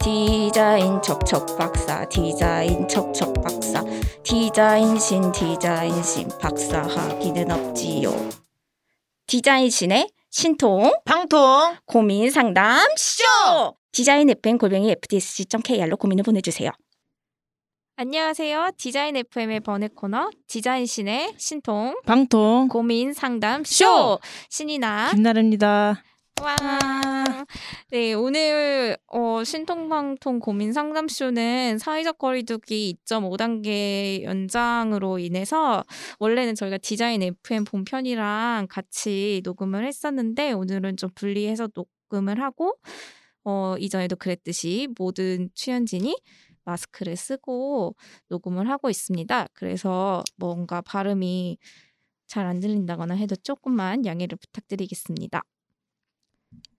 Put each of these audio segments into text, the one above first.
디자인 척척 박사 디자인 척척 박사. 디자인 신 디자인 신 박사 하기는 없지요. 디자인 신의 신통 방통. 고민 상담 쇼 디자인 FM 골뱅이 fdsc.kr로 고민을 보내주세요 안녕하세요 디자인 FM의 번외 코너 디자인 신의 신통 방통 고민 상담 쇼 쇼! 신이나 김나래입니다. 와. 네, 오늘 어, 신통방통 고민 상담쇼는 사회적 거리두기 2.5단계 연장으로 인해서 원래는 저희가 디자인 FM 본편이랑 같이 녹음을 했었는데 오늘은 좀 분리해서 녹음을 하고 어, 이전에도 그랬듯이 모든 출연진이 마스크를 쓰고 녹음을 하고 있습니다. 그래서 뭔가 발음이 잘 안 들린다거나 해도 조금만 양해를 부탁드리겠습니다.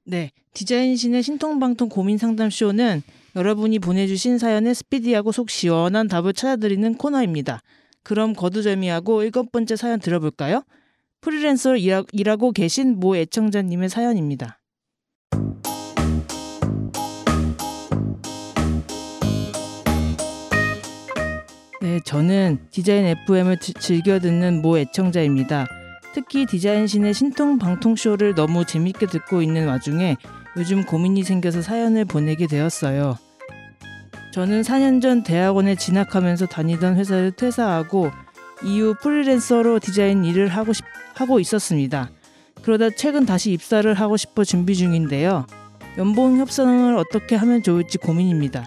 네, 디자인신의 신통방통 고민 상담 쇼는 여러분이 보내주신 사연에 스피디하고 속 시원한 답을 찾아드리는 코너입니다. 그럼 거두절미하고 일곱 번째 사연 들어볼까요? 프리랜서로 일하, 일하고 계신 모 애청자님의 사연입니다. 네, 저는 디자인 FM을 즐겨 듣는 모 애청자입니다. 특히 디자인신의 신통 방통쇼를 너무 재밌게 듣고 있는 와중에 요즘 고민이 생겨서 사연을 보내게 되었어요. 저는 4년 전 대학원에 진학하면서 다니던 회사를 퇴사하고 이후 프리랜서로 디자인 일을 하고 싶, 하고 있었습니다. 그러다 최근 다시 입사를 하고 싶어 준비 중인데요. 연봉 협상을 어떻게 하면 좋을지 고민입니다.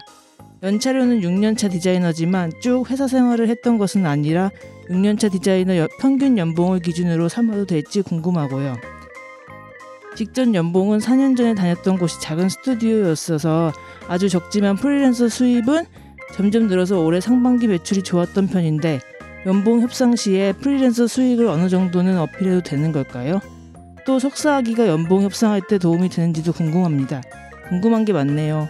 연차료는 6년차 디자이너지만 쭉 회사 생활을 했던 것은 아니라 6년차 디자이너 여- 평균 연봉을 기준으로 삼아도 될지 궁금하고요. 직전 연봉은 4년 전에 다녔던 곳이 작은 스튜디오였어서 아주 적지만 프리랜서 수입은 점점 늘어서 올해 상반기 매출이 좋았던 편인데 연봉 협상 시에 프리랜서 수익을 어느 정도는 어필해도 되는 걸까요? 또 석사학위가 연봉 협상할 때 도움이 되는지도 궁금합니다. 궁금한 게 많네요.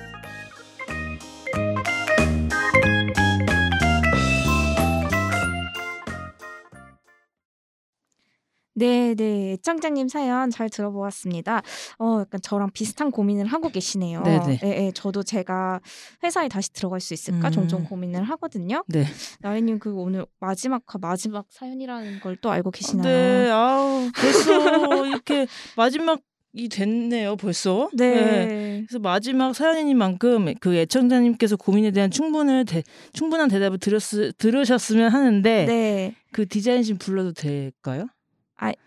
네, 네. 애청자님 사연 잘 들어보았습니다. 어, 약간 저랑 비슷한 고민을 하고 계시네요. 네 네. 예, 예, 저도 제가 회사에 다시 들어갈 수 있을까 음. 종종 고민을 하거든요. 네. 나리님 그 오늘 마지막과 마지막 사연이라는 걸 또 알고 계시나요? 네, 아우 벌써 이렇게 마지막 이 됐네요, 벌써. 네. 그래서 마지막 사연이니만큼 그 애청자님께서 고민에 대한 충분을 대, 충분한 대답을 들었, 들으셨으면 하는데 네. 그 디자인신 불러도 될까요?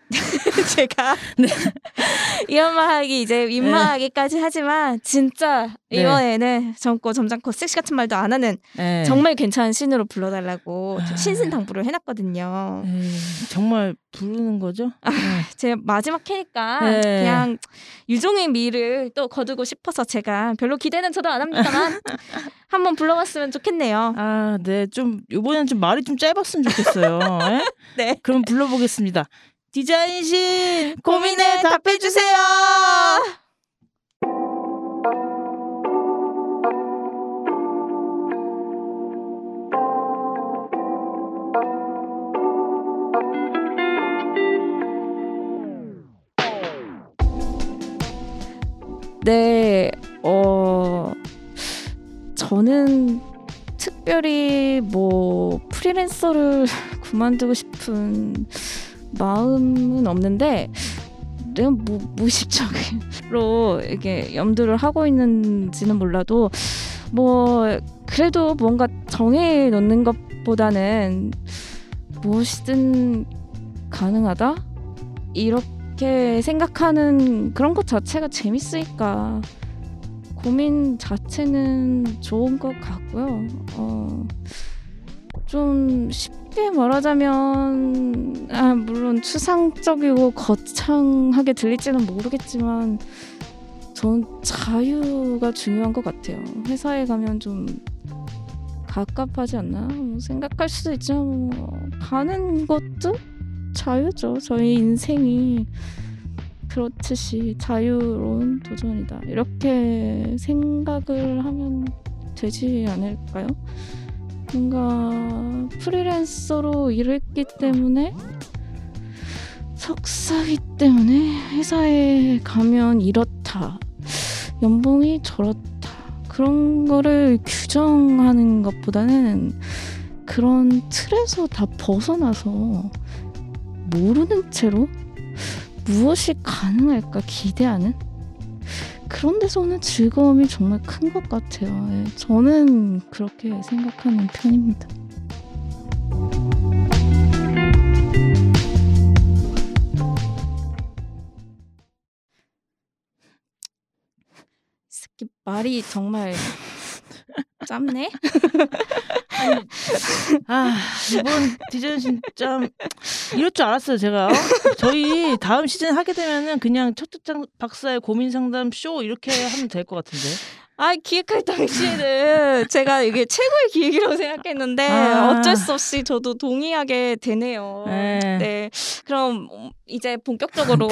제가 네. 이런 말 하기 이제 민망하기까지 하지만 진짜 네. 이번에는 젊고 점잖고 섹시 같은 말도 안 하는 네. 정말 괜찮은 신으로 불러달라고 좀 아. 신신 당부를 해놨거든요. 에이, 정말 부르는 거죠? 아, 네. 제 마지막 회니까 네. 그냥 유종의 미를 또 거두고 싶어서 제가 별로 기대는 저도 안 합니다만 한번 불러봤으면 좋겠네요. 아, 네, 좀 이번엔 좀 말이 좀 짧았으면 좋겠어요. 예? 네. 그럼 불러보겠습니다. 디자인신 고민에 답해주세요. 네, 어, 저는 특별히 뭐 프리랜서를 그만두고 싶은 마음은 없는데 뭐 무의식적으로 이게 염두를 하고 있는지는 몰라도 뭐 그래도 뭔가 정해 놓는 것보다는 무엇이든 가능하다 이렇게 생각하는 그런 것 자체가 재밌으니까 고민 자체는 좋은 것 같고요. 어, 좀 쉽 게 말하자면 아, 물론 추상적이고 거창하게 들릴지는 모르겠지만 전 자유가 중요한 것 같아요. 회사에 가면 좀 갑갑하지 않나 뭐 생각할 수도 있지만 뭐 가는 것도 자유죠. 저희 인생이 그렇듯이 자유로운 도전이다. 이렇게 생각을 하면 되지 않을까요? 뭔가 프리랜서로 일했기 때문에 석사기 때문에 회사에 가면 이렇다. 연봉이 저렇다. 그런 거를 규정하는 것보다는 그런 틀에서 다 벗어나서 모르는 채로 무엇이 가능할까 기대하는 그런 데서 오는 즐거움이 정말 큰 것 같아요. 예, 저는 그렇게 생각하는 편입니다. 말이 정말 짧네. 아 이번 디자인 진짜 이럴 줄 알았어요 제가 어? 저희 다음 시즌 하게 되면은 그냥 첫째 박사의 고민 상담 쇼 이렇게 하면 될 것 같은데 아 기획할 당시에는 제가 이게 최고의 기획이라고 생각했는데 아. 어쩔 수 없이 저도 동의하게 되네요. 네. 네. 그럼 이제 본격적으로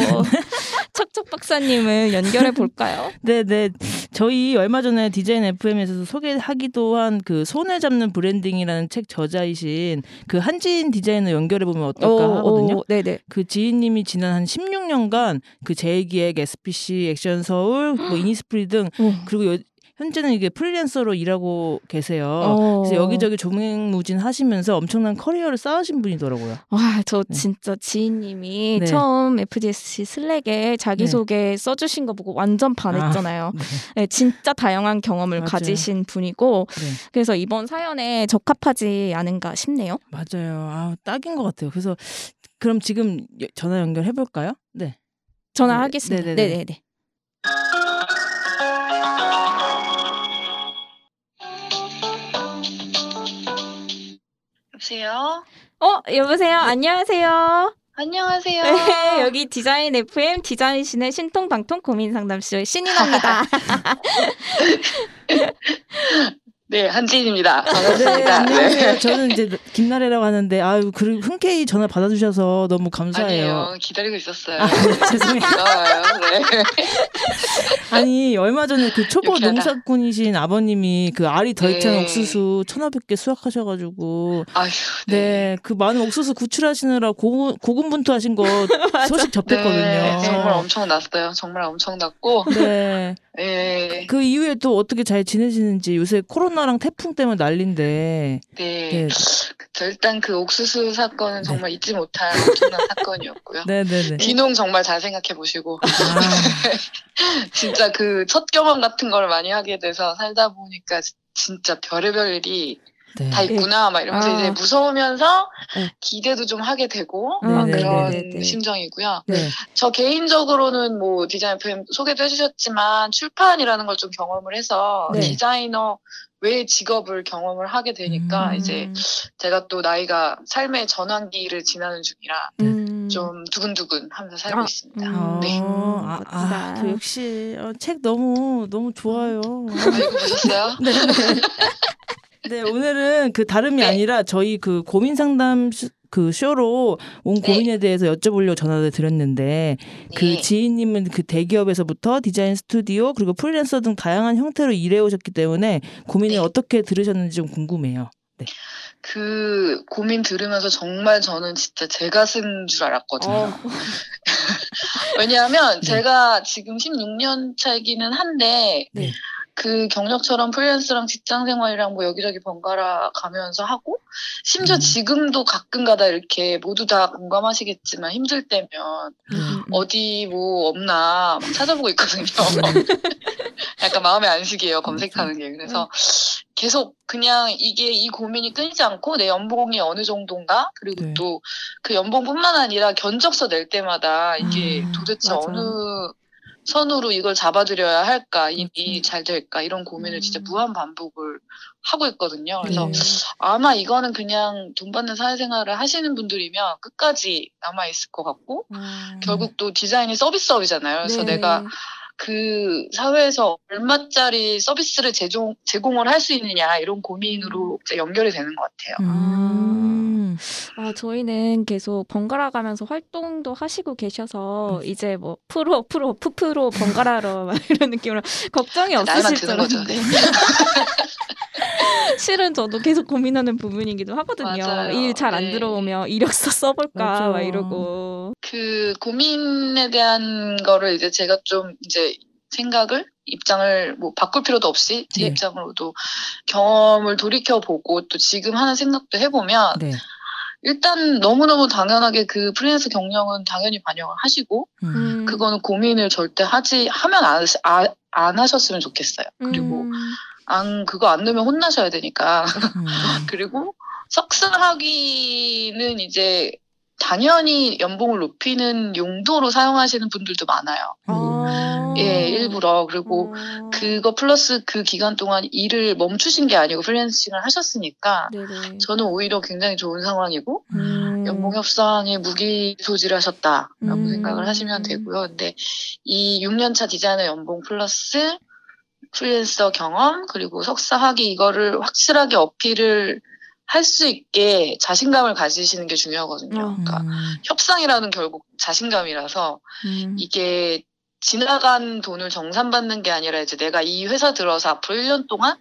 척척 박사님을 연결해 볼까요? 네 네 저희 얼마 전에 디자인 FM에서 소개하기도 한 그 손을 잡는 브랜딩이라는 책 저자이신 그 한지인 디자이너 연결해 보면 어떨까 하거든요. 오, 네네. 그 지인님이 지난 한 16년간 그 제일기획, SPC, 액션 서울, 뭐 이니스프리 등 오. 그리고 요- 현재는 이게 프리랜서로 일하고 계세요. 어. 그래서 여기저기 종횡무진 하시면서 엄청난 커리어를 쌓으신 분이더라고요. 와, 저 네. 진짜 지인님이 네. 처음 FDSC 슬랙에 자기소개 써주신 거 보고 완전 반했잖아요. 네. 네, 진짜 다양한 경험을 맞아요. 가지신 분이고, 네. 그래서 이번 사연에 적합하지 않은가 싶네요. 맞아요. 아, 딱인 것 같아요. 그래서 그럼 지금 여- 전화 연결해 볼까요? 네. 전화하겠습니다. 네, 네, 네. 네네네. 여보세요? 어, 여보세요? 안녕하세요. 안녕하세요. 네, 여기 디자인 FM 디자인신의 신통방통 고민 상담쇼 신인입니다. 네, 한지인입니다. 네, 반갑습니다. 안녕하세요. 저는 이제 김나래라고 하는데 아유, 그 흔쾌히 전화 받아 주셔서 너무 감사해요. 아니에요. 기다리고 있었어요. 아, 죄송해요. 네. 아니 얼마 전에 그 초보. 농사꾼이신 아버님이 그 알이 덜찬 네. 옥수수 1,500개 수확하셔 가지고 아휴, 네그 많은 옥수수 구출하시느라 고, 고군분투하신 거 소식 접했거든요. 네, 정말 엄청 났어요. 정말 엄청 났고, 네. 네, 그 이후에 또 어떻게 잘 지내시는지 요새 코로나랑 태풍 때문에 난린데. 네. 네. 저 일단 그 옥수수 사건은 정말 잊지 못할 엄청난 사건이었고요. 네네네. 귀농 정말 잘 생각해 보시고, 아, 진짜 그 첫 경험 같은 걸 많이 하게 돼서 살다 보니까 진짜 별의별 일이 네. 다 있구나 막 이러면서 아. 이제 무서우면서 네. 기대도 좀 하게 되고 네, 막 네, 그런 네, 네, 네. 심정이고요. 네. 저 개인적으로는 뭐 디자인 FM 소개도 해주셨지만 출판이라는 걸 좀 경험을 해서 네. 디자이너 외 직업을 경험을 하게 되니까 음. 이제 제가 또 나이가 삶의 전환기를 지나는 중이라 음. 좀 두근두근 하면서 살고 아, 있습니다. 음. 네. 어, 아, 아, 멋지다. 그 역시 어, 책 너무 너무 좋아요. 아, 이거 보셨어요? 네. 네, 오늘은 그 다름이 네. 아니라 저희 그 고민 상담 시- 그 쇼로 온 네. 고민에 대해서 여쭤보려고 전화를 드렸는데 그 네. 지인님은 그 대기업에서부터 디자인 스튜디오 그리고 프리랜서 등 다양한 형태로 일해 오셨기 때문에 고민을 네. 어떻게 들으셨는지 좀 궁금해요. 그 고민 들으면서 정말 저는 진짜 제가 쓴 줄 알았거든요. 어. 왜냐하면 네. 제가 지금 16년 차이기는 한데 네. 그 경력처럼 프리랜서랑 직장 생활이랑 뭐 여기저기 번갈아 가면서 하고 심지어 음. 지금도 가끔가다 이렇게 모두 다 공감하시겠지만 힘들 때면 음. 어디 뭐 없나 막 찾아보고 있거든요. 약간 마음의 안식이에요 검색하는 게 그래서 계속 그냥 이게 이 고민이 끊이지 않고 내 연봉이 어느 정도인가 그리고 네. 또그 연봉뿐만 아니라 견적서 낼 때마다 이게 음, 도대체 맞아. 어느 선으로 이걸 잡아들여야 할까 이 맞아. 일이 잘 될까 이런 고민을 진짜 음. 무한 반복을 하고 있거든요. 그래서 네. 아마 이거는 그냥 돈 받는 사회생활을 하시는 분들이면 끝까지 남아 있을 것 같고 음. 결국 또 디자인이 서비스업이잖아요. 그래서 네. 내가 그 사회에서 얼마짜리 서비스를 제공, 제공을 할 수 있느냐 이런 고민으로 이제 연결이 되는 것 같아요. 음. 음. 아, 저희는 계속 번갈아 가면서 활동도 하시고 계셔서 음. 이제 뭐 프로 프로 푸프로 번갈아러 막 이런 느낌으로 걱정이 나이만 없으실 줄. 알았는데 실은 저도 계속 고민하는 부분이기도 하거든요. 일 잘안 네. 들어오면 이력서 써볼까 맞아. 막 이러고. 그 고민에 대한 거를 이제 제가 좀 이제 생각을 입장을 뭐 바꿀 필요도 없이 제 네. 입장으로도 경험을 돌이켜 보고 또 지금 하는 생각도 해보면 네. 일단 너무너무 당연하게 그 프리랜서 경력은 당연히 반영을 하시고 음. 음. 그거는 고민을 절대 하지 하면 안, 아, 안 하셨으면 좋겠어요. 그리고 음. 안 그거 안 넣으면 혼나셔야 되니까 음. 그리고 석사학위는 이제 당연히 연봉을 높이는 용도로 사용하시는 분들도 많아요. 아. 예, 일부러. 그리고 어. 그거 플러스 그 기간 동안 일을 멈추신 게 아니고 freelancing을 하셨으니까 네네. 저는 오히려 굉장히 좋은 상황이고 음. 연봉 협상에 무기 소지하셨다라고 음. 생각을 하시면 되고요. 근데 이 6년차 디자이너 연봉 플러스 프리랜서 경험 그리고 석사 학위 이거를 확실하게 어필을 할수 있게 자신감을 가지시는 게 중요하거든요. 어. 그러니까 음. 협상이라는 결국 자신감이라서 음. 이게 지나간 돈을 정산받는 게 아니라 이제 내가 이 회사 들어서 앞으로 1년 동안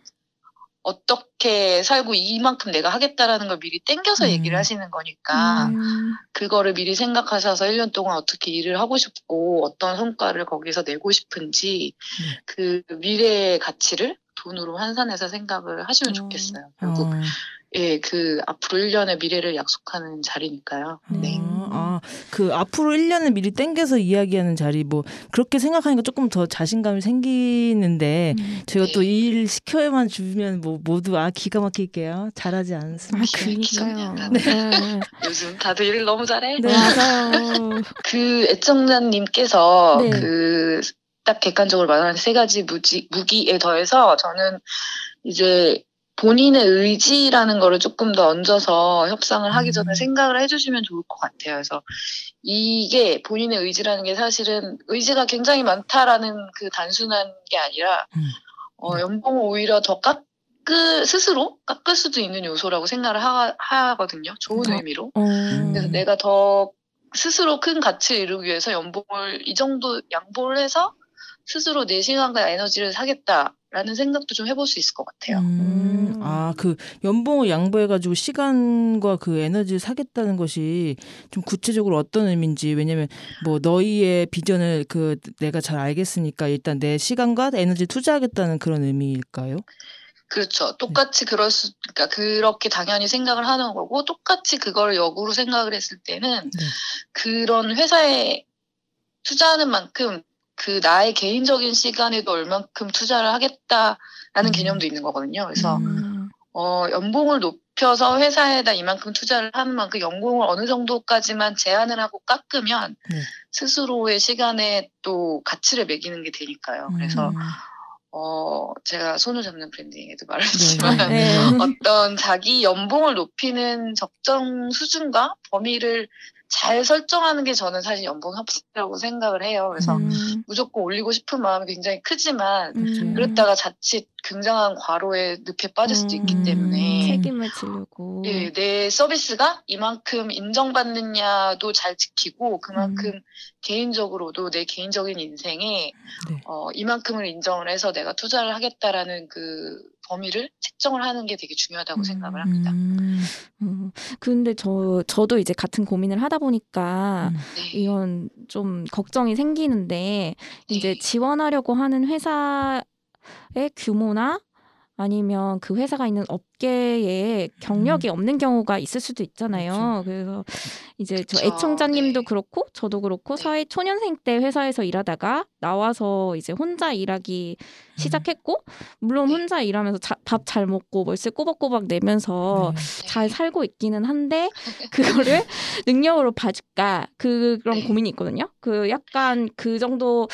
어떻게 살고 이만큼 내가 하겠다라는 걸 미리 땡겨서 음. 얘기를 하시는 거니까 음. 그거를 미리 생각하셔서 1년 동안 어떻게 일을 하고 싶고 어떤 성과를 거기서 내고 싶은지 네. 그 미래의 가치를 돈으로 환산해서 생각을 하시면 어. 좋겠어요. 결국 어. 예, 그 앞으로 1년의 미래를 약속하는 자리니까요. 네. 아, 아, 그 앞으로 1년을 미리 땡겨서 이야기하는 자리 뭐 그렇게 생각하니까 조금 더 자신감이 생기는데 음. 제가 네. 또이 일 시켜야만 주면 뭐 모두 아 기가 막힐게요. 잘하지 아, 않습니다. 그니까요. 막히다. 네. 요즘 다들 일을 너무 잘해. 네, 맞아요. 그 애청자님께서 네. 그딱 객관적으로 말하는 세 가지 무지, 무기에 더해서 저는 이제 본인의 의지라는 거를 조금 더 얹어서 협상을 하기 전에 음. 생각을 해주시면 좋을 것 같아요. 그래서 이게 본인의 의지라는 게 사실은 의지가 굉장히 많다라는 그 단순한 게 아니라 음. 어, 연봉을 오히려 더 깎을 스스로 깎을 수도 있는 요소라고 생각을 하, 하거든요. 좋은 어. 의미로. 어. 그래서 내가 더 스스로 큰 가치를 이루기 위해서 연봉을 이 정도 양보를 해서 스스로 내 시간과 에너지를 사겠다라는 생각도 좀 해볼 수 있을 것 같아요. 음, 음. 아, 그 연봉을 양보해가지고 시간과 그 에너지를 사겠다는 것이 좀 구체적으로 어떤 의미인지 왜냐면 뭐 너희의 비전을 그 내가 잘 알겠으니까 일단 내 시간과 에너지 투자하겠다는 그런 의미일까요? 그렇죠. 똑같이 그럴 수, 그러니까 그렇게 당연히 생각을 하는 거고 똑같이 그걸 역으로 생각을 했을 때는 네. 그런 회사에 투자하는 만큼 그 나의 개인적인 시간에도 얼만큼 투자를 하겠다라는 음. 개념도 있는 거거든요. 그래서 음. 어, 연봉을 높여서 회사에다 이만큼 투자를 하는 만큼 연봉을 어느 정도까지만 제한을 하고 깎으면 네. 스스로의 시간에 또 가치를 매기는 게 되니까요. 그래서 음. 어, 제가 손을 잡는 브랜딩에도 말했지만 네. 어떤 자기 연봉을 높이는 적정 수준과 범위를 잘 설정하는 게 저는 사실 연봉 협상이라고 생각을 해요. 그래서 음. 무조건 올리고 싶은 마음이 굉장히 크지만 음. 그랬다가 자칫 굉장한 과로에 늪에 빠질 수도 있기 음. 때문에 책임을 지려고. 예, 내 서비스가 이만큼 인정받느냐도 잘 지키고 그만큼 음. 개인적으로도 내 개인적인 인생에 네. 어, 이만큼을 인정을 해서 내가 투자를 하겠다라는 그 범위를 책정을 하는 게 되게 중요하다고 음. 생각을 합니다. 음. 음. 근데 저 저도 이제 같은 고민을 하다 보니까 음. 네. 이건 좀 걱정이 생기는데 이제 네. 지원하려고 하는 회사의 규모나 아니면 그 회사가 있는 업계에 경력이 없는 경우가 있을 수도 있잖아요. 그래서 이제 저 그쵸. 애청자님도 네. 그렇고 저도 그렇고 네. 사회 초년생 때 회사에서 일하다가 나와서 이제 혼자 일하기 시작했고 물론 네. 혼자 일하면서 밥 잘 먹고 월세 꼬박꼬박 내면서 네. 잘 살고 있기는 한데 그거를 능력으로 봐줄까 그런 네. 고민이 있거든요. 그 약간 그 정도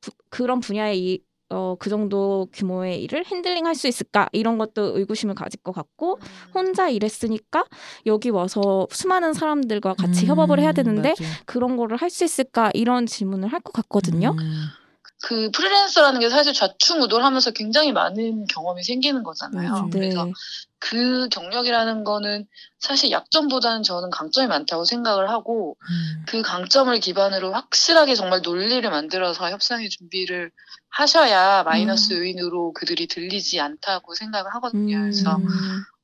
부- 그런 분야의 이, 어, 그 정도 규모의 일을 핸들링 할 수 있을까 이런 것도 의구심을 가질 것 같고 음. 혼자 일했으니까 여기 와서 수많은 사람들과 같이 음, 협업을 해야 되는데 맞아. 그런 거를 할 수 있을까 이런 질문을 할 것 같거든요. 음. 그 프리랜서라는 게 사실 좌충우돌하면서 굉장히 많은 경험이 생기는 거잖아요. 네. 그래서 그 경력이라는 거는 사실 약점보다는 저는 강점이 많다고 생각을 하고 음. 그 강점을 기반으로 확실하게 정말 논리를 만들어서 협상의 준비를 하셔야 마이너스 요인으로 그들이 들리지 않다고 생각을 하거든요. 그래서 음.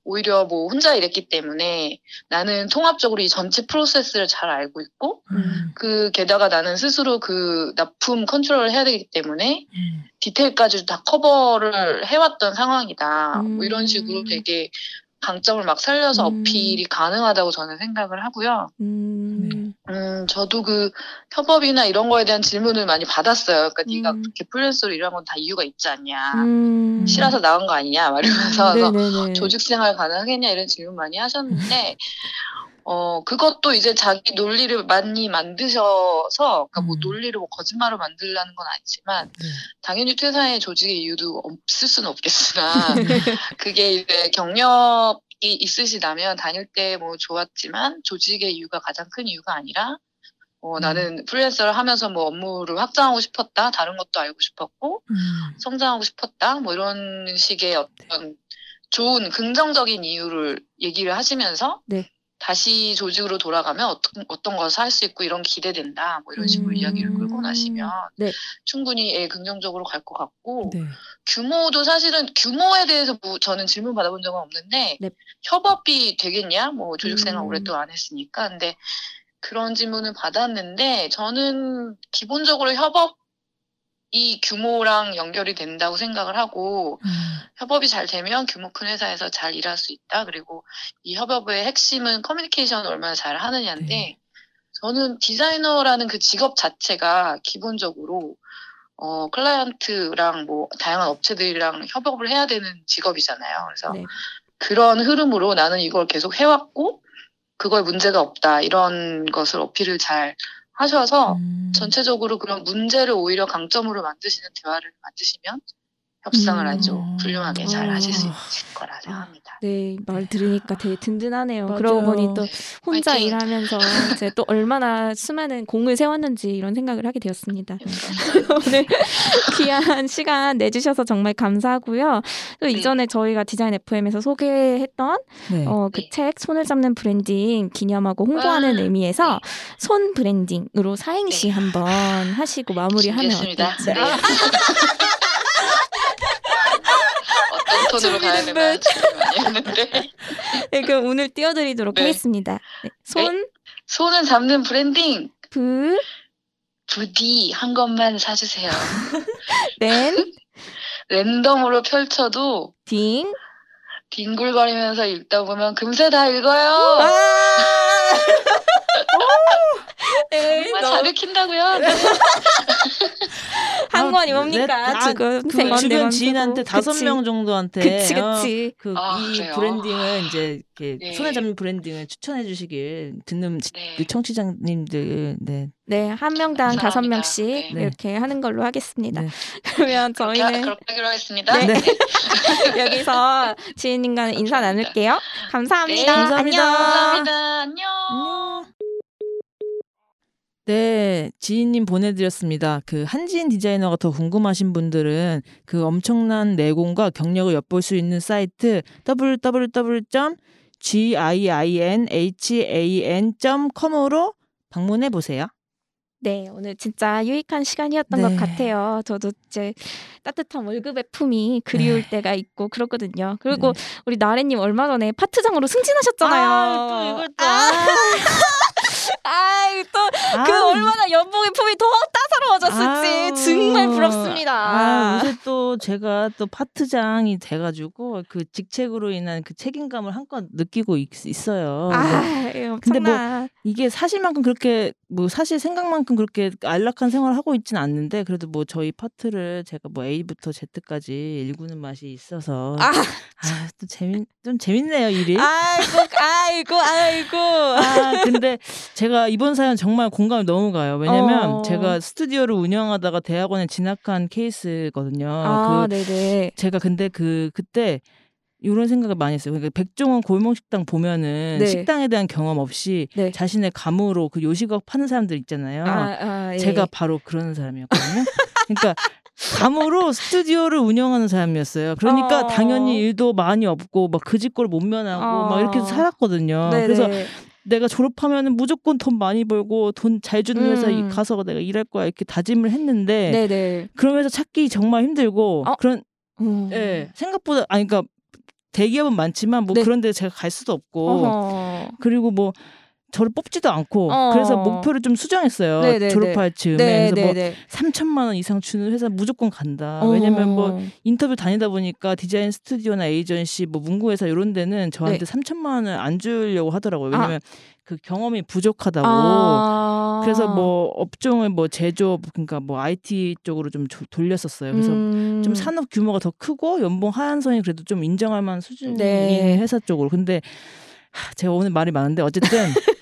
오히려 뭐 혼자 일했기 때문에 나는 통합적으로 이 전체 프로세스를 잘 알고 있고 음. 그 게다가 나는 스스로 그 납품 컨트롤을 해야 되기 때문에 음. 디테일까지 다 커버를 해왔던 상황이다. 음. 뭐 이런 식으로 되게 강점을 막 살려서 음. 어필이 가능하다고 저는 생각을 하고요. 음. 음, 저도 그 협업이나 이런 거에 대한 질문을 많이 받았어요. 그러니까 네가 음. 그렇게 프리랜서로 일한 건 다 이유가 있지 않냐. 음. 싫어서 나간 거 아니냐. 막 이러면서 그래서 네네네. 조직 생활 가능하겠냐 이런 질문 많이 하셨는데 어 그것도 이제 자기 논리를 많이 만드셔서 그러니까 뭐 음. 논리를 뭐 거짓말로 만들라는 건 아니지만 네. 당연히 퇴사의 조직의 이유도 없을 수는 없겠으나 그게 이제 경력 이 있으시다면 다닐 때 뭐 좋았지만 조직의 이유가 가장 큰 이유가 아니라 어, 음. 나는 프리랜서를 하면서 뭐 업무를 확장하고 싶었다 다른 것도 알고 싶었고 음. 성장하고 싶었다 뭐 이런 식의 어떤 좋은 긍정적인 이유를 얘기를 하시면서 네. 다시 조직으로 돌아가면 어떤 어떤 것을 할 수 있고 이런 기대된다 뭐 이런 식으로 음. 이야기를 끌고 나시면 네. 충분히 예, 긍정적으로 갈 것 같고 네. 규모도 사실은 규모에 대해서 뭐 저는 질문 받아본 적은 없는데 네. 협업이 되겠냐 뭐 조직생활 음. 또안 했으니까 근데 그런 질문을 받았는데 저는 기본적으로 협업 이 규모랑 연결이 된다고 생각을 하고 음. 협업이 잘 되면 규모 큰 회사에서 잘 일할 수 있다 그리고 이 협업의 핵심은 커뮤니케이션을 얼마나 잘 하느냐인데 네. 저는 디자이너라는 그 직업 자체가 기본적으로 어, 클라이언트랑 뭐 다양한 업체들이랑 협업을 해야 되는 직업이잖아요. 그래서 네. 그런 흐름으로 나는 이걸 계속 해왔고 그거에 문제가 없다 이런 것을 어필을 잘 하셔서 음. 전체적으로 그런 문제를 오히려 강점으로 만드시는 대화를 만드시면 협상을 음. 아주 훌륭하게 잘 어. 하실 수 있을 거라 생각합니다. 네, 말 들으니까 되게 든든하네요. 맞아요. 그러고 보니 또 혼자 화이팅! 일하면서 이제 또 얼마나 수많은 공을 세웠는지 이런 생각을 하게 되었습니다. 힘들었어요. 오늘 귀한 시간 내주셔서 정말 감사하고요. 또 네. 이전에 저희가 디자인 FM에서 소개했던 네. 어, 그 네. 책 손을 잡는 브랜딩 기념하고 홍보하는 와, 의미에서 네. 손 브랜딩으로 사행시 네. 한번 하시고 마무리하면. 어떨지. 네. 톤으로 가야 되나 했는데 네, 그럼 오늘 띄워드리도록 네. 하겠습니다. 네. 손, 손을 잡는 브랜딩 브, 부디 한 것만 사주세요. 랜, 랜덤으로 펼쳐도 딩. 뒹굴거리면서 읽다 보면 금세 다 읽어요. 아! 네, 정말 잘 읽힌다고요. 네. 한 아, 권이 뭡니까? 네, 아, 지금 그 주변 권 지인한테. 다섯 그치. 명 정도한테 그치, 어, 그치. 그 아, 이? 브랜딩을 이제 이렇게 네. 손에 잡는 브랜딩을 추천해 주시길 듣는 지- 네. 그 청취자님들 네. 네, 한 명당 감사합니다. 다섯 명씩 네. 이렇게 하는 걸로 하겠습니다. 네. 그러면 저희는 그렇게 하겠습니다. 네. 네. 여기서 지인님과는 인사 나눌게요. 감사합니다. 네, 감사합니다. 안녕. 감사합니다. 안녕. 안녕. 네, 지인님 보내드렸습니다. 그 한지인 디자이너가 더 궁금하신 분들은 그 엄청난 내공과 경력을 엿볼 수 있는 사이트 www.giinhan.com으로 방문해 보세요. 네, 오늘 진짜 유익한 시간이었던 네. 것 같아요. 저도 이제 따뜻한 월급의 품이 그리울 네. 때가 있고 그렇거든요. 그리고 네. 우리 나래님 얼마 전에 파트장으로 승진하셨잖아요. 아, 또 이걸 또. 아, 아이, 또그 아, 얼마나 연봉의 품이 더 따사로워졌을지 아유. 정말 부럽습니다. 아, 요새 또 제가 또 파트장이 돼가지고 그 직책으로 인한 그 책임감을 한껏 느끼고 있, 어요 아, 예, 근데 뭐. 이게 사실만큼 그렇게 뭐 사실 생각만큼 그렇게 안락한 생활을 하고 있지는 않는데 그래도 뭐 저희 파트를 제가 뭐 A부터 Z까지 일구는 맛이 있어서 아, 아, 또 재밌 좀 재밌네요 일이. 아이고, 아이고, 아이고. 아, 근데 제가 이번 사연 정말 공감이 너무 가요. 왜냐면 어. 제가 스튜 디오를 운영하다가 대학원에 진학한 케이스거든요. 아, 그 네네. 제가 근데 그 그때 이런 생각을 많이 했어요. 그러니까 백종원 골목식당 보면은 네. 식당에 대한 경험 없이 네. 자신의 감으로 그 요식업 파는 사람들 있잖아요. 아, 아, 예. 제가 바로 그런 사람이었거든요. 그러니까 감으로 스튜디오를 운영하는 사람이었어요. 그러니까 어. 당연히 일도 많이 없고 막그 짓거를 못 면하고 어. 막 이렇게 살았거든요. 네네. 그래서 내가 졸업하면은 무조건 돈 많이 벌고 돈 잘 주는 회사 음. 가서 내가 일할 거야 이렇게 다짐을 했는데 네네. 회사 찾기 정말 힘들고 어? 그런 음. 예 생각보다 아니 그러니까 대기업은 많지만 뭐 네. 그런 데 제가 갈 수도 없고 어허. 그리고 뭐 저를 뽑지도 않고 어. 그래서 목표를 좀 수정했어요. 네네네. 졸업할 즈음에 네, 그래서 뭐 네, 네. 3천만 원 이상 주는 회사 무조건 간다. 왜냐면 뭐 어. 인터뷰 다니다 보니까 디자인 스튜디오나 에이전시 뭐 문구 회사 이런 데는 저한테 네. 3천만 원을 안 주려고 하더라고요. 왜냐면 그 경험이 부족하다고. 아. 그래서 뭐 업종을 뭐 제조업 그러니까 뭐 IT 쪽으로 좀 조- 돌렸었어요. 그래서 음. 좀 산업 규모가 더 크고 연봉 하한선이 그래도 좀 인정할 만한 수준인 네. 회사 쪽으로. 근데 하, 제가 오늘 말이 많은데 어쨌든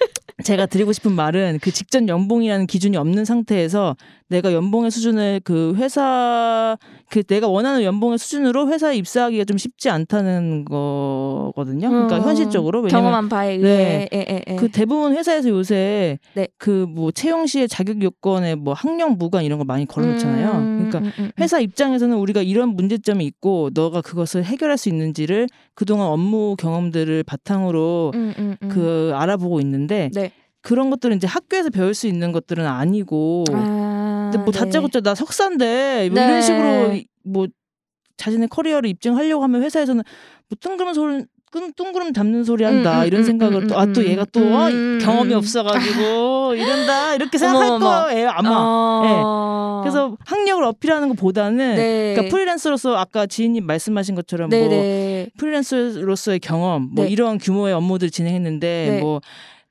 제가 드리고 싶은 말은 그 직전 연봉이라는 기준이 없는 상태에서 내가 연봉의 수준을 그 회사 그 내가 원하는 연봉의 수준으로 회사에 입사하기가 좀 쉽지 않다는 거거든요. 그러니까 음. 현실적으로 왜냐면 경험한 바에 네. 의해 예, 예, 예. 그 대부분 회사에서 요새 네. 그뭐 채용 시에 자격 요건에 뭐 학력 무관 이런 거 많이 걸어놓잖아요. 음, 그러니까 음, 음, 음. 회사 입장에서는 우리가 이런 문제점이 있고 너가 그것을 해결할 수 있는지를 그동안 업무 경험들을 바탕으로 음. 그 알아보고 있는데 네. 그런 것들은 이제 학교에서 배울 수 있는 것들은 아니고 아, 근데 뭐 네. 다짜고짜 나 석사인데 뭐 네. 이런 식으로 뭐 자신의 커리어를 입증하려고 하면 회사에서는 뭐 뜬구름 소리 끈- 뚱그름 담는 소리 한다 음, 음, 이런 음, 생각을 음, 또아또 음, 얘가 또 어, 음, 경험이 음. 없어가지고 이런다 이렇게 생각할 어머, 어머. 거예요 아마 어. 그래서 학력을 어필하는 것보다는 네. 그러니까 프리랜서로서 아까 지인님 말씀하신 것처럼 뭐 네네. 프리랜서로서의 경험 뭐 네. 이런 규모의 업무들 진행했는데 네. 뭐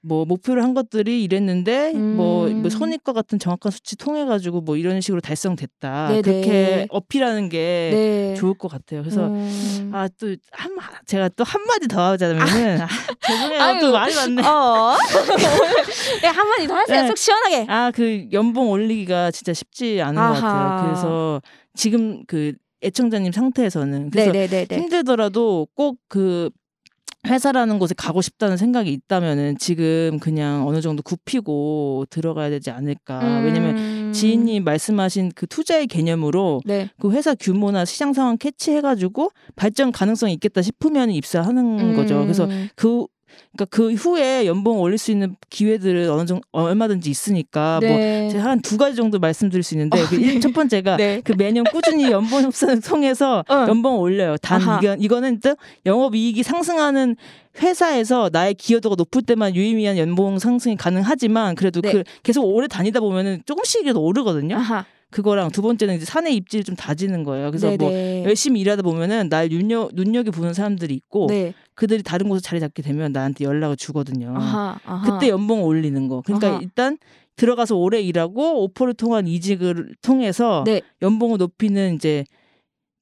뭐 목표를 한 것들이 이랬는데 뭐, 음. 뭐 손익과 같은 정확한 수치 통해 가지고 뭐 이런 식으로 달성됐다 네네. 그렇게 어필하는 게 네. 좋을 것 같아요. 그래서 음. 아또 한 제가 또 한 마디 더 하자면은 아, 죄송해요 아유. 또 말이 많네. 어. 네, 한 마디 더 하세요. 네. 속 시원하게. 아 그 연봉 올리기가 진짜 쉽지 않은 것 아하. 같아요. 그래서 지금 그 애청자님 상태에서는 그래서 네네네네. 힘들더라도 꼭 그 회사라는 곳에 가고 싶다는 생각이 있다면은 지금 그냥 어느 정도 굽히고 들어가야 되지 않을까. 왜냐면 음. 지인님 말씀하신 그 투자의 개념으로 네. 그 회사 규모나 시장 상황 캐치해가지고 발전 가능성이 있겠다 싶으면 입사하는 거죠. 그래서 음. 그 그러니까 그 후에 연봉 올릴 수 있는 기회들은 어느 정도 얼마든지 있으니까 뭐 네. 제가 한 두 가지 정도 말씀드릴 수 있는데 그 일- 첫 번째가 네. 그 매년 꾸준히 연봉 협상을 통해서 어. 연봉을 올려요. 단 아하. 이거, 이거는 또 영업 이익이 상승하는 회사에서 나의 기여도가 높을 때만 유의미한 연봉 상승이 가능하지만 그래도 네. 그 계속 오래 다니다 보면은 조금씩이라도 오르거든요. 아하. 그거랑 두 번째는 이제 사내 입지를 좀 다지는 거예요. 그래서 뭐 네네. 열심히 일하다 보면은 날 눈여 눈여겨 보는 사람들이 있고 네. 그들이 다른 곳에 자리 잡게 되면 나한테 연락을 주거든요. 아하. 아하. 그때 연봉 올리는 거. 그러니까 아하. 일단 들어가서 오래 일하고 오퍼를 통한 이직을 통해서 네. 연봉을 높이는 이제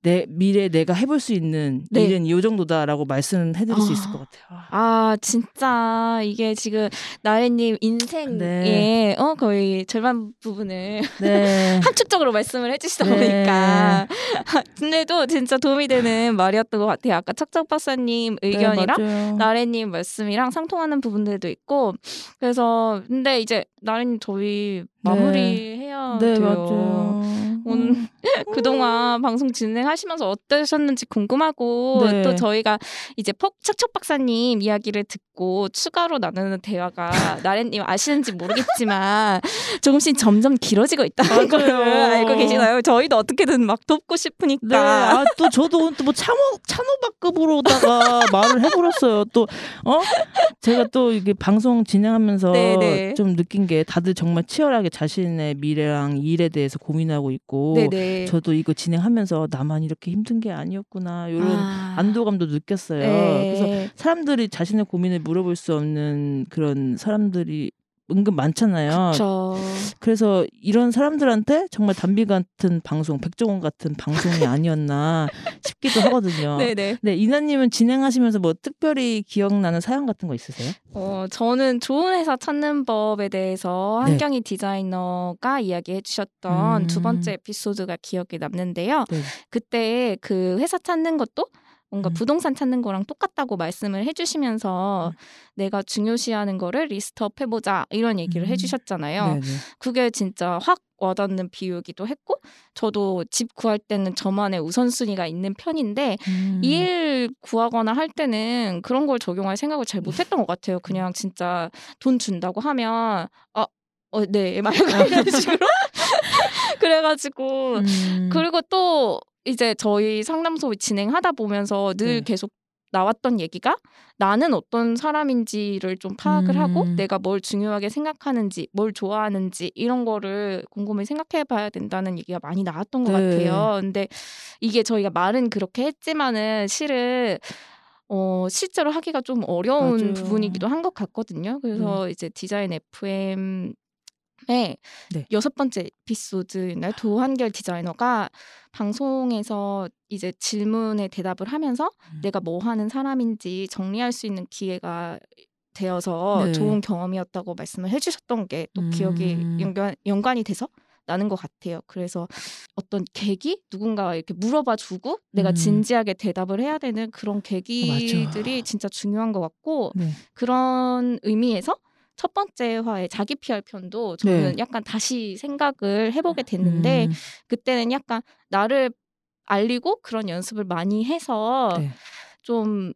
내 미래 내가 해볼 수 있는 네. 일은 이 정도다라고 말씀해드릴 수 아. 있을 것 같아요. 아 진짜 이게 지금 나래님 인생의 네. 어 거의 절반 부분을 네. 함축적으로 말씀을 해주시다 네. 보니까 근데도 진짜 도움이 되는 말이었던 것 같아요. 아까 척척 박사님 의견이랑 네, 맞아요. 나래님 말씀이랑 상통하는 부분들도 있고 그래서 근데 이제 나래님 저희 마무리해야 네 돼요. 맞아요. 오늘 음. 그동안 방송 진행하시면서 어떠셨는지 궁금하고 네. 또 저희가 이제 폭 척척 박사님 이야기를 듣고 추가로 나누는 대화가 나래님 아시는지 모르겠지만 조금씩 점점 길어지고 있다는 걸. 알고 계시나요? 저희도 어떻게든 막 돕고 네, 싶으니까. 아, 또 저도 또 뭐 찬호, 찬호박급으로다가 말을 해버렸어요. 또, 어? 제가 또 이게 방송 진행하면서 네, 네. 좀 느낀 게 다들 정말 치열하게 자신의 미래랑 일에 대해서 고민하고 있고, 네네. 저도 이거 진행하면서 나만 이렇게 힘든 게 아니었구나, 이런 아. 안도감도 느꼈어요. 네. 그래서 사람들이 자신의 고민을 물어볼 수 없는 그런 사람들이 은근 많잖아요. 저 그래서 이런 사람들한테 정말 담비 같은 방송, 백종원 같은 방송이 아니었나 싶기도 하거든요. 네네. 네, 이나님은 진행하시면서 뭐 특별히 기억나는 사연 같은 거 있으세요? 어, 저는 좋은 회사 찾는 법에 대해서 네. 한경희 디자이너가 이야기해 주셨던 음. 두 번째 에피소드가 기억에 남는데요. 네. 그때 그 회사 찾는 것도 뭔가 음. 부동산 찾는 거랑 똑같다고 말씀을 해주시면서 음. 내가 중요시하는 거를 리스트업 해보자 이런 얘기를 음. 해주셨잖아요. 네네. 그게 진짜 확 와닿는 비유기도 했고 저도 집 구할 때는 저만의 우선순위가 있는 편인데 음. 이일 구하거나 할 때는 그런 걸 적용할 생각을 잘 못했던 것 같아요. 그냥 진짜 돈 준다고 하면 아, 어, 네, 막 약간 이런 식으로 그래가지고 음. 그리고 또 이제 저희 상담소 진행하다 보면서 늘 네. 계속 나왔던 얘기가 나는 어떤 사람인지를 좀 파악을 하고 음. 내가 뭘 중요하게 생각하는지 뭘 좋아하는지 이런 거를 곰곰이 생각해 봐야 된다는 얘기가 많이 나왔던 것 네. 같아요. 근데 이게 저희가 말은 그렇게 했지만은 실은 어, 실제로 하기가 좀 어려운 맞아요. 음. 부분이기도 한 것 같거든요. 그래서 이제 디자인 FM의 네. 여섯 번째 에피소드였나요? 도한결 디자이너가 방송에서 이제 질문에 대답을 하면서 음. 내가 뭐 하는 사람인지 정리할 수 있는 기회가 되어서 네. 좋은 경험이었다고 말씀을 해주셨던 게또 기억이 음. 연관, 연관이 돼서 나는 것 같아요. 그래서 어떤 계기 누군가가 이렇게 물어봐 주고 내가 음. 어, 진지하게 대답을 해야 되는 그런 계기들이 진짜 중요한 것 같고 네. 그런 의미에서 첫 번째 화의 자기 PR 편도 저는 네. 약간 다시 생각을 해보게 됐는데 음. 그때는 약간 나를 알리고 그런 연습을 많이 해서 네. 좀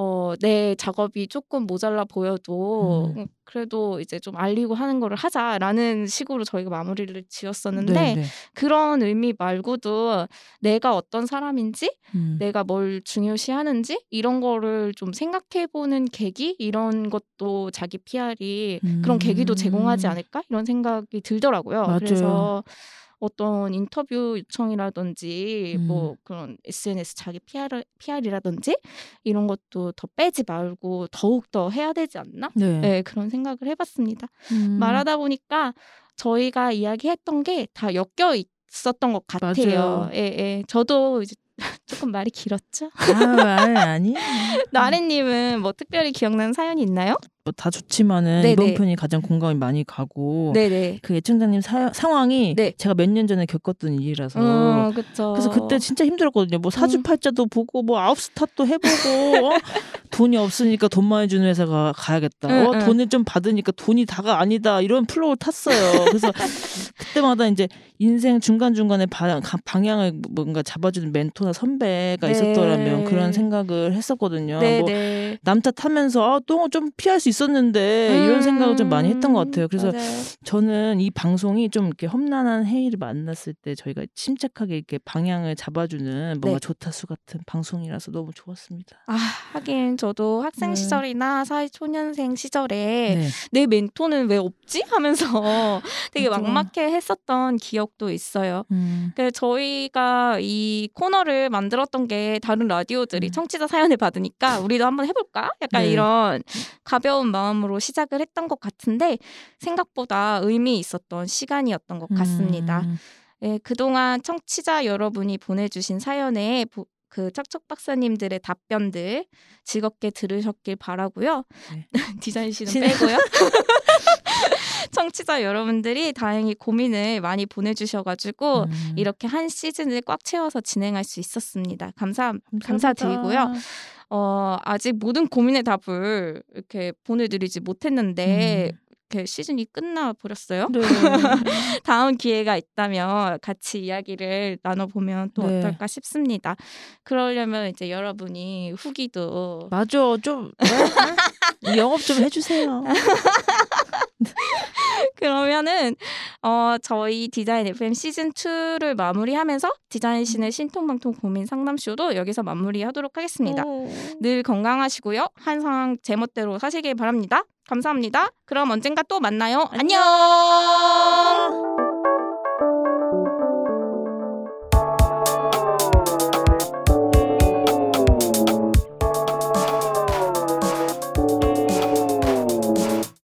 어, 내 작업이 조금 모자라 보여도 음. 그래도 이제 좀 알리고 하는 거를 하자라는 식으로 저희가 마무리를 지었었는데 네, 네. 그런 의미 말고도 내가 어떤 사람인지 음. 내가 뭘 중요시하는지 이런 거를 좀 생각해 보는 계기 이런 것도 자기 PR이 그런 계기도 제공하지 음. 않을까 이런 생각이 들더라고요. 맞아요. 그래서 어떤 인터뷰 요청이라든지 음. 뭐 그런 SNS 자기 PR, PR이라든지 이런 것도 더 빼지 말고 더욱 더 해야 되지 않나? 네. 네, 그런 생각을 해봤습니다. 음. 말하다 보니까 저희가 이야기했던 게 다 엮여 있었던 것 같아요. 예, 예. 저도 이제 조금 말이 길었죠. 아, 아니, 아니. 나래님은 뭐 특별히 기억나는 사연이 있나요? 뭐다 좋지만은 네네. 이번 편이 가장 공감이 많이 가고 네네. 그 애청자님 사, 상황이 네. 제가 몇 년 전에 겪었던 일이라서 어. 그래서 그때 진짜 힘들었거든요. 뭐 음. 사주팔자도 보고 뭐 아웃스tat도 해보고 어? 돈이 없으니까 돈 많이 주는 회사가 가야겠다. 응, 어? 응. 돈을 좀 받으니까 돈이 다가 아니다. 이런 flow를 탔어요. 그래서 그때마다 이제 인생 중간 중간에 방향을 뭔가 잡아주는 멘토나 선배가 네. 있었더라면 그런 생각을 했었거든요. 뭐 네네. 남 탓하면서 아, 또 좀 피할 수 있 었는데 이런 생각을 좀 많이 했던 것 같아요. 그래서 음, 맞아요. 저는 이 방송이 좀 이렇게 험난한 해일을 만났을 때 저희가 침착하게 이렇게 방향을 잡아주는 뭔가 네. 조타수 같은 방송이라서 너무 좋았습니다. 아, 하긴 저도 학생 네. 시절이나 사회초년생 시절에 네. 내 멘토는 왜 없지? 하면서 되게. 막막해 했었던 기억도 있어요. 음. 그 저희가 이 코너를 만들었던 게 다른 라디오들이 음. 청취자 사연을 받으니까 우리도 한번 해볼까? 약간 네. 이런 가벼운 마음으로 시작을 했던 것 같은데 생각보다 의미 있었던 시간이었던 것 같습니다. 음. 예, 그동안 청취자 여러분이 보내주신 사연에 보- 그 척척 박사님들의 답변들 즐겁게 들으셨길 바라고요. 네. 디자인 씨는 신- 빼고요. 청취자 여러분들이 다행히 고민을 많이 보내주셔가지고 음. 이렇게 한 시즌을 꽉 채워서 진행할 수 있었습니다. 감사 감사합니다. 감사드리고요. 어, 아직 모든 고민의 답을 이렇게 보내드리지 못했는데 음. 이렇게 시즌이 끝나 버렸어요. 네. 다음 기회가 있다면 같이 이야기를 나눠보면 또 네. 어떨까 싶습니다. 그러려면 이제 여러분이 후기도 맞아 좀 네? 영업 좀 해주세요. 그러면은 어 저희 디자인 FM 시즌 2를 마무리하면서 디자인 신의 신통방통 고민 상담쇼도 여기서 마무리하도록 하겠습니다. 어. 늘 건강하시고요. 항상 제멋대로 사시길 바랍니다. 감사합니다. 그럼 언젠가 또 만나요. 안녕.